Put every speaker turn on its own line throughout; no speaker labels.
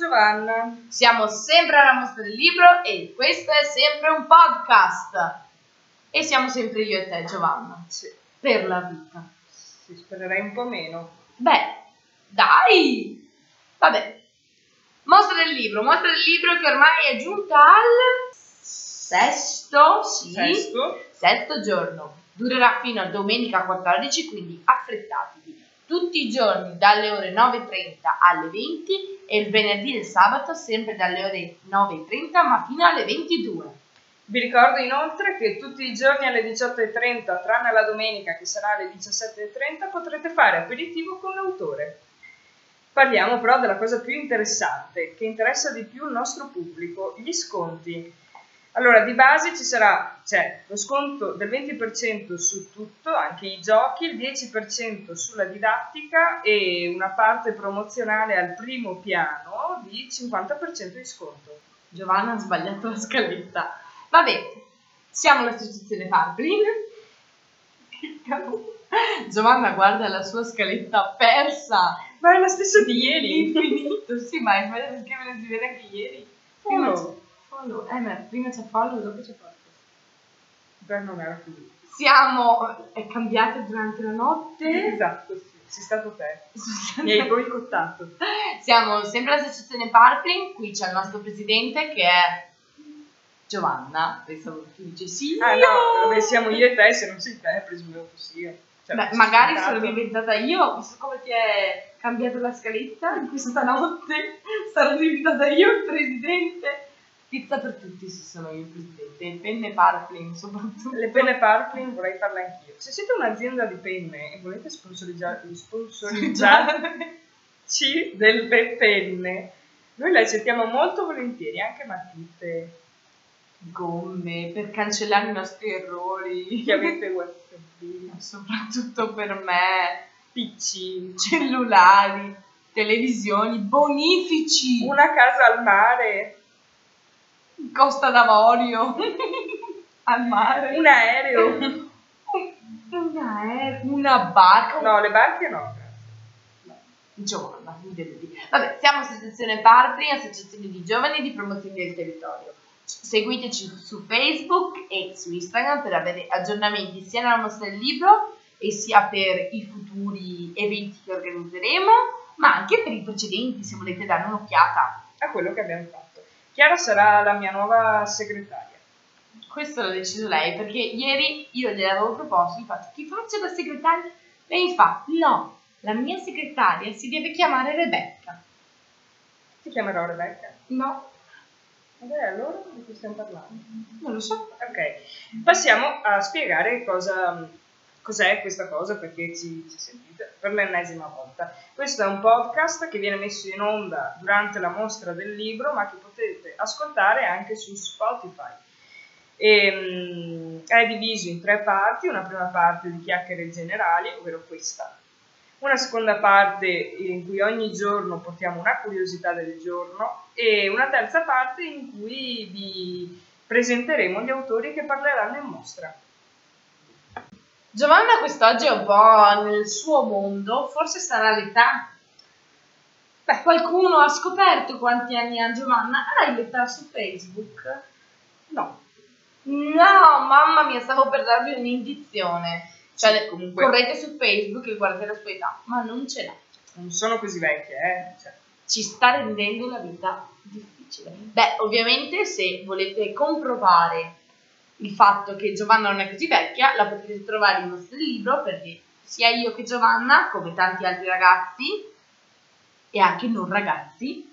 Giovanna.
Siamo sempre alla mostra del libro e questo è sempre un podcast. E siamo sempre io e te, Giovanna.
Sì.
Per la vita.
Sì, spererei un po' meno.
Beh, dai! Vabbè. Mostra del libro, mostra del libro che ormai è giunta al sesto, sì,
Sesto.
sesto giorno. Durerà fino a domenica 14, quindi affrettatevi. Tutti i giorni dalle ore 9.30 alle 20 e il venerdì e il sabato sempre dalle ore 9.30 ma fino alle 22.
Vi ricordo inoltre che tutti i giorni alle 18.30, tranne la domenica che sarà alle 17.30, potrete fare aperitivo con l'autore. Parliamo però della cosa più interessante, che interessa di più il nostro pubblico, gli sconti. Allora, di base ci sarà c'è lo sconto del 20% su tutto, anche i giochi, il 10% sulla didattica e una parte promozionale al primo piano di 50% di sconto.
Giovanna ha sbagliato la scaletta. Vabbè, siamo l'associazione Farblin. Giovanna guarda la sua scaletta persa.
Ma è la stessa di ieri.
Infinito, sì, ma hai sbagliato a scrivere si vede anche ieri. Prima
Follow.
C'è follow, eh, ma prima c'è follow, dopo c'è podcast.
Beh, non era così.
Siamo, è cambiata durante la notte.
Esatto, sì. Sei stato te. Mi hai boicottato.
Siamo sempre l'associazione Parplin, qui c'è il nostro presidente che è Giovanna, pensavo che tu dicessi io.
Ah no, vabbè, siamo io e te, se non sei te, presumevo fossi io. Cioè,
Beh, magari sono diventata io, visto come ti è cambiata la scaletta in questa notte, sarò diventata io il presidente. Pizza per tutti se sono io il presidente, penne Parplin soprattutto.
Le penne Parklin vorrei farle anch'io. Se siete un'azienda di penne e volete sponsorizzare- sponsorizzarci delle penne, noi le accettiamo molto volentieri, anche matite
gomme per cancellare i nostri errori.
che avete USB,
soprattutto per me,
PC,
cellulari, televisioni, bonifici,
una casa al mare,
Costa d'Avorio, al mare,
un aereo.
un- una, aer- una barca,
No, le barche no.
Giovanna, dire. Vabbè, siamo associazione Partri, associazione di giovani di promozione del territorio. Seguiteci su Facebook e su Instagram per avere aggiornamenti sia nella mostra del libro e sia per i futuri eventi che organizzeremo, ma anche per i precedenti se volete dare un'occhiata.
A quello che abbiamo fatto. Chiara sarà la mia nuova segretaria.
Questo l'ha deciso lei perché ieri io gliel'avevo proposto, gli ti faccio da segretaria? Lei mi fa no, la mia segretaria si deve chiamare Rebecca.
Ti chiamerò Rebecca.
No,
Vabbè, allora di cui stiamo parlando?
non lo so.
Ok, passiamo a spiegare cosa, cos'è questa cosa, perché ci, ci sentite per l'ennesima volta. Questo è un podcast che viene messo in onda durante la mostra del libro, ma che potete ascoltare anche su Spotify. Ehm, è diviso in tre parti, una prima parte di chiacchiere generali, ovvero questa, una seconda parte in cui ogni giorno portiamo una curiosità del giorno e una terza parte in cui vi presenteremo gli autori che parleranno in mostra.
Giovanna quest'oggi è un po' nel suo mondo, forse sarà l'età. Beh, qualcuno ha scoperto quanti anni ha Giovanna? Hai l'età su Facebook?
No,
No, mamma mia, stavo per darvi un'indizione. Cioè,
comunque-
correte su Facebook e guardate la sua età, ma non ce l'ha.
non sono così vecchie, eh. Cioè,
Ci sta rendendo la vita difficile. Beh, ovviamente se volete comprovare il fatto che Giovanna non è così vecchia, la potete trovare in nostro libro perché sia io che Giovanna, come tanti altri ragazzi e anche non ragazzi,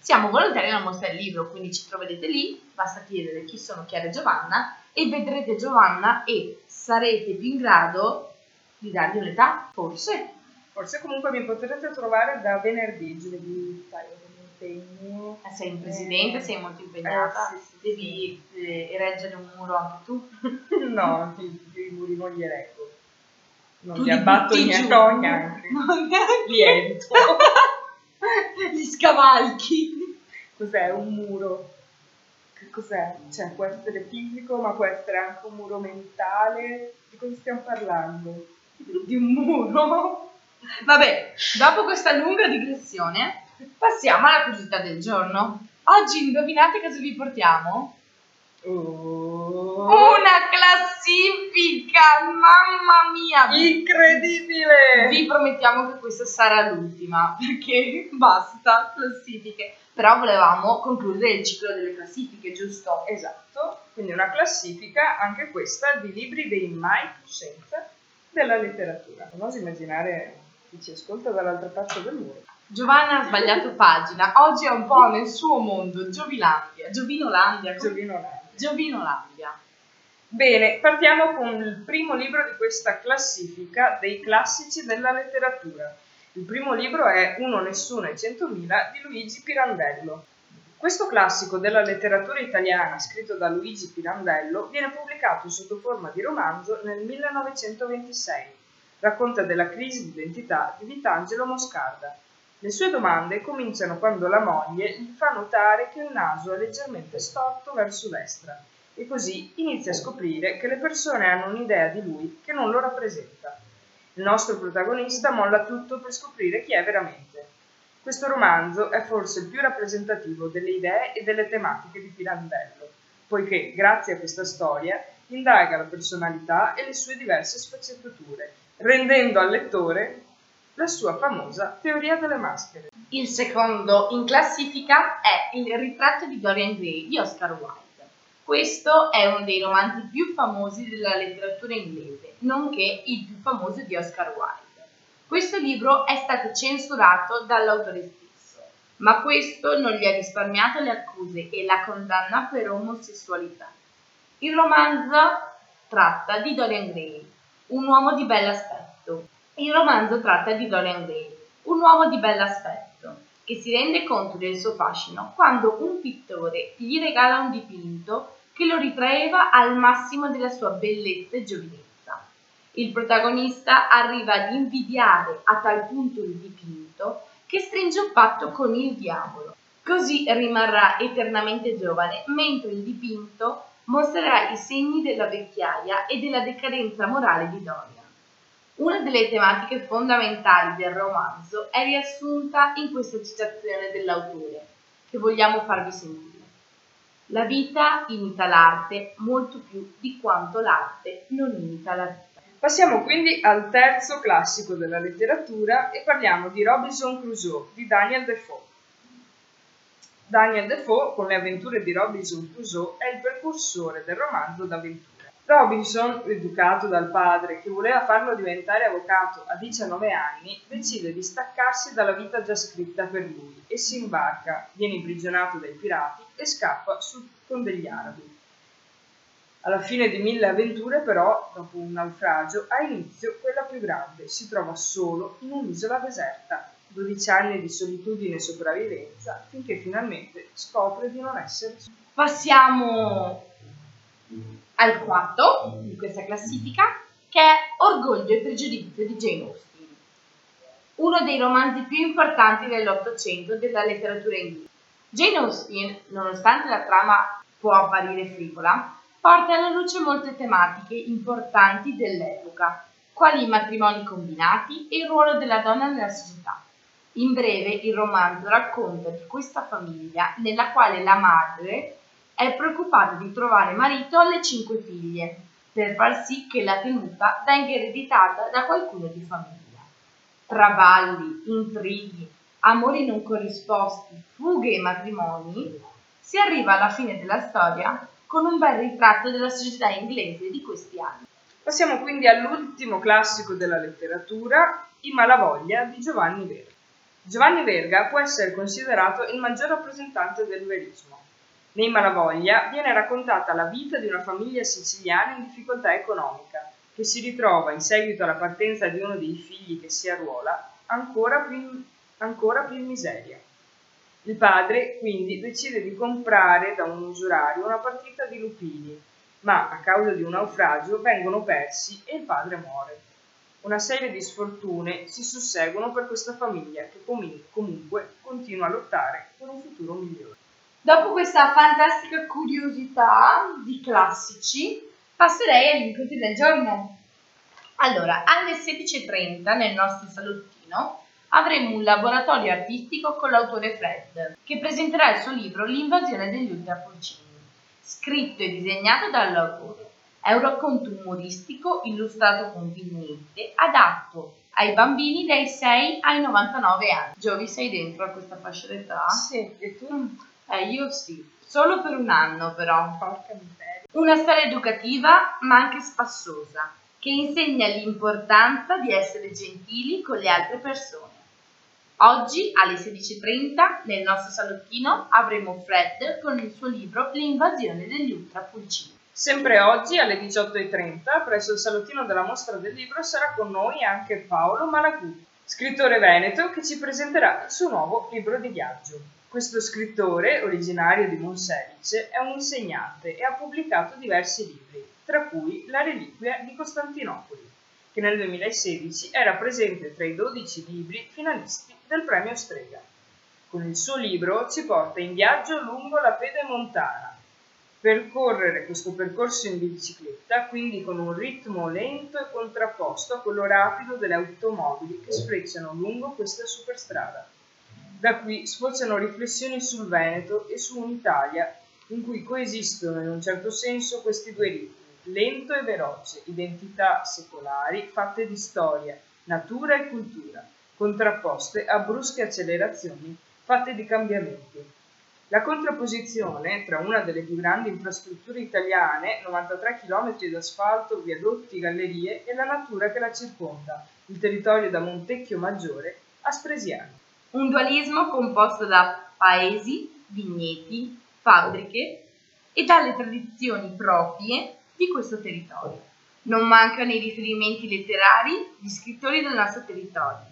siamo volontari nella mostra del libro, quindi ci troverete lì, basta chiedere chi sono Chiara e Giovanna e vedrete Giovanna e sarete più in grado di dargli un'età, forse.
forse comunque mi potrete trovare da venerdì, giovedì, degli impegni.
Eh, Sei un presidente, sei molto impegnata,
Eh, sì, sì,
devi eh, ereggere un muro anche tu.
no, i, muri non li reggo. Non
Tu
li
li
abbatto
giù.
no, neanche.
No, neanche.
Li evito.
Li scavalchi.
Cos'è un muro? Che cos'è? Cioè, può essere fisico, ma può essere anche un muro mentale. Di cosa stiamo parlando?
Di un muro. Vabbè, dopo questa lunga digressione, Passiamo alla curiosità del giorno. Oggi indovinate cosa vi portiamo?
Oh.
Una classifica, mamma mia!
Incredibile!
vi promettiamo che questa sarà l'ultima, perché basta classifiche. Però volevamo concludere il ciclo delle classifiche, giusto?
Esatto, quindi una classifica, anche questa, di libri dei mai più senza della letteratura. Non oso immaginare chi ci ascolta dall'altra parte del muro.
Giovanna ha sbagliato pagina, oggi è un po' nel suo mondo, Giovilandia, Giovinolandia, come-
Giovino Nani.
Giovinolandia.
Bene, partiamo con il primo libro di questa classifica dei classici della letteratura. Il primo libro è Uno, Nessuno e Centomila di Luigi Pirandello. Questo classico della letteratura italiana, scritto da Luigi Pirandello, viene pubblicato sotto forma di romanzo nel 1926. Racconta della crisi di identità di Vitangelo Moscarda. Le sue domande cominciano quando la moglie gli fa notare che il naso è leggermente storto verso destra e così inizia a scoprire che le persone hanno un'idea di lui che non lo rappresenta. Il nostro protagonista molla tutto per scoprire chi è veramente. Questo romanzo è forse il più rappresentativo delle idee e delle tematiche di Pirandello, poiché grazie a questa storia indaga la personalità e le sue diverse sfaccettature, rendendo al lettore la sua famosa teoria delle maschere.
Il secondo in classifica è Il ritratto di Dorian Gray di Oscar Wilde. Questo è uno dei romanzi più famosi della letteratura inglese, nonché il più famoso di Oscar Wilde. Questo libro è stato censurato dall'autore stesso, ma questo non gli ha risparmiato le accuse e la condanna per omosessualità. Il romanzo tratta di Dorian Gray, un uomo di bell'aspetto. Il romanzo tratta di Dorian Gray, un uomo di bell'aspetto, che si rende conto del suo fascino quando un pittore gli regala un dipinto che lo ritraeva al massimo della sua bellezza e giovinezza. Il protagonista arriva ad invidiare a tal punto il dipinto che stringe un patto con il diavolo. Così rimarrà eternamente giovane, mentre il dipinto mostrerà i segni della vecchiaia e della decadenza morale di Dorian. Una delle tematiche fondamentali del romanzo è riassunta in questa citazione dell'autore, che vogliamo farvi sentire. La vita imita l'arte molto più di quanto l'arte non imita la vita.
Passiamo quindi al terzo classico della letteratura e parliamo di Robinson Crusoe di Daniel Defoe. Daniel Defoe, con le avventure di Robinson Crusoe, è il precursore del romanzo d'avventura. Robinson, educato dal padre che voleva farlo diventare avvocato a 19 anni, decide di staccarsi dalla vita già scritta per lui e si imbarca, viene imprigionato dai pirati e scappa su- con degli arabi. Alla fine di mille avventure, però, dopo un naufragio, ha inizio quella più grande. Si trova solo in un'isola deserta. 12 anni di solitudine e sopravvivenza finché finalmente scopre di non essere solo.
Passiamo al quarto di questa classifica, che è Orgoglio e pregiudizio di Jane Austen, uno dei romanzi più importanti dell'Ottocento della letteratura inglese. Jane Austen, nonostante la trama può apparire frivola, porta alla luce molte tematiche importanti dell'epoca, quali i matrimoni combinati e il ruolo della donna nella società. In breve, il romanzo racconta di questa famiglia nella quale la madre è preoccupata di trovare marito alle cinque figlie, per far sì che la tenuta venga ereditata da qualcuno di famiglia. Traballi, intrighi, amori non corrisposti, fughe e matrimoni, si arriva alla fine della storia con un bel ritratto della società inglese di questi anni.
Passiamo quindi all'ultimo classico della letteratura, I Malavoglia di Giovanni Verga. Giovanni Verga può essere considerato il maggior rappresentante del verismo. Nei Malavoglia viene raccontata la vita di una famiglia siciliana in difficoltà economica, che si ritrova in seguito alla partenza di uno dei figli che si arruola ancora più in, ancora più in miseria. Il padre quindi decide di comprare da un usurario una partita di lupini, ma a causa di un naufragio vengono persi e il padre muore. Una serie di sfortune si susseguono per questa famiglia che comunque continua a lottare per un futuro migliore.
Dopo questa fantastica curiosità di classici, passerei agli incontri del giorno. Allora, alle 16.30 nel nostro salottino avremo un laboratorio artistico con l'autore Fred, che presenterà il suo libro L'invasione degli ultrapulcini, scritto e disegnato dall'autore. È un racconto umoristico illustrato con vignette, adatto ai bambini dai 6 ai 99 anni. Giovi, sei dentro a questa fascia d'età?
Sì, e tu?
Eh, io sì. Solo per un anno, però.
Porca miseria.
Una storia educativa, ma anche spassosa, che insegna l'importanza di essere gentili con le altre persone. Oggi alle 16.30 nel nostro salottino avremo Fred con il suo libro L'invasione degli ultrapulcini.
Sempre oggi alle 18.30 presso il salottino della mostra del libro sarà con noi anche Paolo Malaguti, scrittore veneto che ci presenterà il suo nuovo libro di viaggio. Questo scrittore, originario di Monselice, è un insegnante e ha pubblicato diversi libri, tra cui La reliquia di Costantinopoli, che nel 2016 era presente tra i 12 libri finalisti del premio Strega. Con il suo libro ci porta in viaggio lungo la pedemontana, percorrere questo percorso in bicicletta, quindi con un ritmo lento e contrapposto a quello rapido delle automobili che sfrecciano lungo questa superstrada. Da qui sfociano riflessioni sul Veneto e su un'Italia in cui coesistono in un certo senso questi due ritmi, lento e veloce, identità secolari fatte di storia, natura e cultura, contrapposte a brusche accelerazioni fatte di cambiamenti. La contrapposizione tra una delle più grandi infrastrutture italiane, 93 km di asfalto, viadotti, gallerie, e la natura che la circonda, il territorio da Montecchio Maggiore a Spresiano.
Un dualismo composto da paesi, vigneti, fabbriche e dalle tradizioni proprie di questo territorio. Non mancano i riferimenti letterari di scrittori del nostro territorio.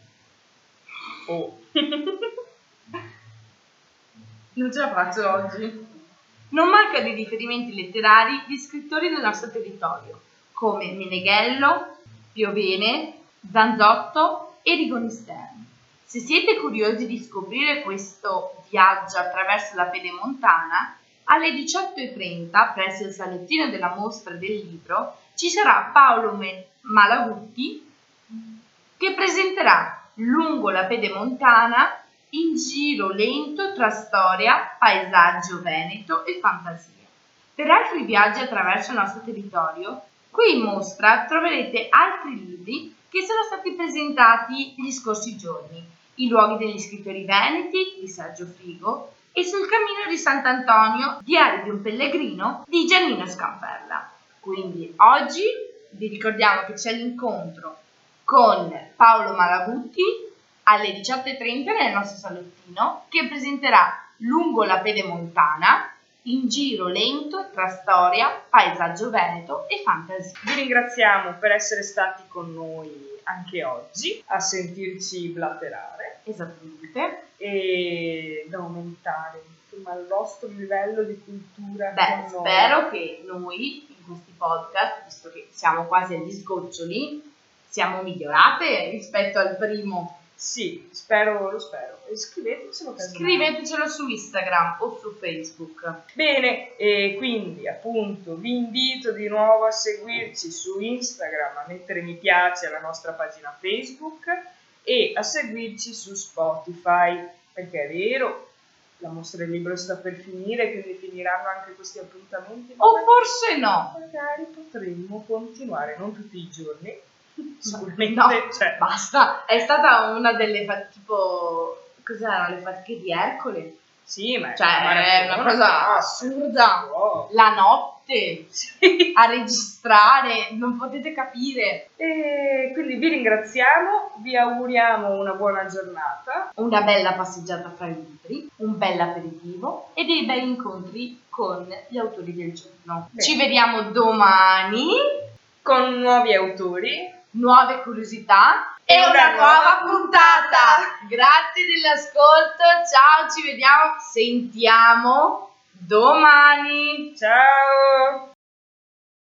Oh.
Non ce la faccio oggi. Non mancano i riferimenti letterari di scrittori del nostro territorio, come Meneghello, Piovene, Zanzotto e Rigonisterni. Se siete curiosi di scoprire questo viaggio attraverso la pedemontana, alle 18.30 presso il salottino della mostra del libro ci sarà Paolo Malagutti che presenterà lungo la pedemontana in giro lento tra storia, paesaggio veneto e fantasia. Per altri viaggi attraverso il nostro territorio, qui in mostra troverete altri libri che sono stati presentati gli scorsi giorni, I luoghi degli scrittori veneti di Sergio Frigo e Sul cammino di Sant'Antonio, Diario di un pellegrino di Giannino Scamperla. Quindi oggi vi ricordiamo che c'è l'incontro con Paolo Malagutti alle 18.30 nel nostro salottino che presenterà lungo la pedemontana in giro lento tra storia, paesaggio veneto e fantasy.
Vi ringraziamo per essere stati con noi anche oggi a sentirci blaterare.
Esattamente.
E da aumentare insomma il vostro livello di cultura.
Beh, spero che noi in questi podcast, visto che siamo quasi agli sgoccioli, siamo migliorate rispetto al primo
sì, spero, lo spero. E scrivetecelo.
Scrivetecelo su Instagram o su Facebook.
Bene, e quindi appunto vi invito di nuovo a seguirci su Instagram, a mettere mi piace alla nostra pagina Facebook e a seguirci su Spotify, perché è vero, la mostra del libro sta per finire, quindi finiranno anche questi appuntamenti.
O forse no.
Magari potremmo continuare, non tutti i giorni, sicuramente.
No,
cioè,
basta. È stata una delle fa- tipo cos'erano le fatiche di Ercole?
Sì, ma
cioè, è una cosa assurda.
Oh.
La notte
Sì.
a registrare, non potete capire.
E quindi vi ringraziamo, vi auguriamo una buona giornata.
Una bella passeggiata fra i libri, un bel aperitivo e dei bei incontri con gli autori del giorno.
Bene.
Ci vediamo domani,
con nuovi autori.
Nuove curiosità e
E
una,
una
nuova
nuova
puntata. Grazie dell'ascolto, ciao, ci vediamo, sentiamo domani.
Ciao!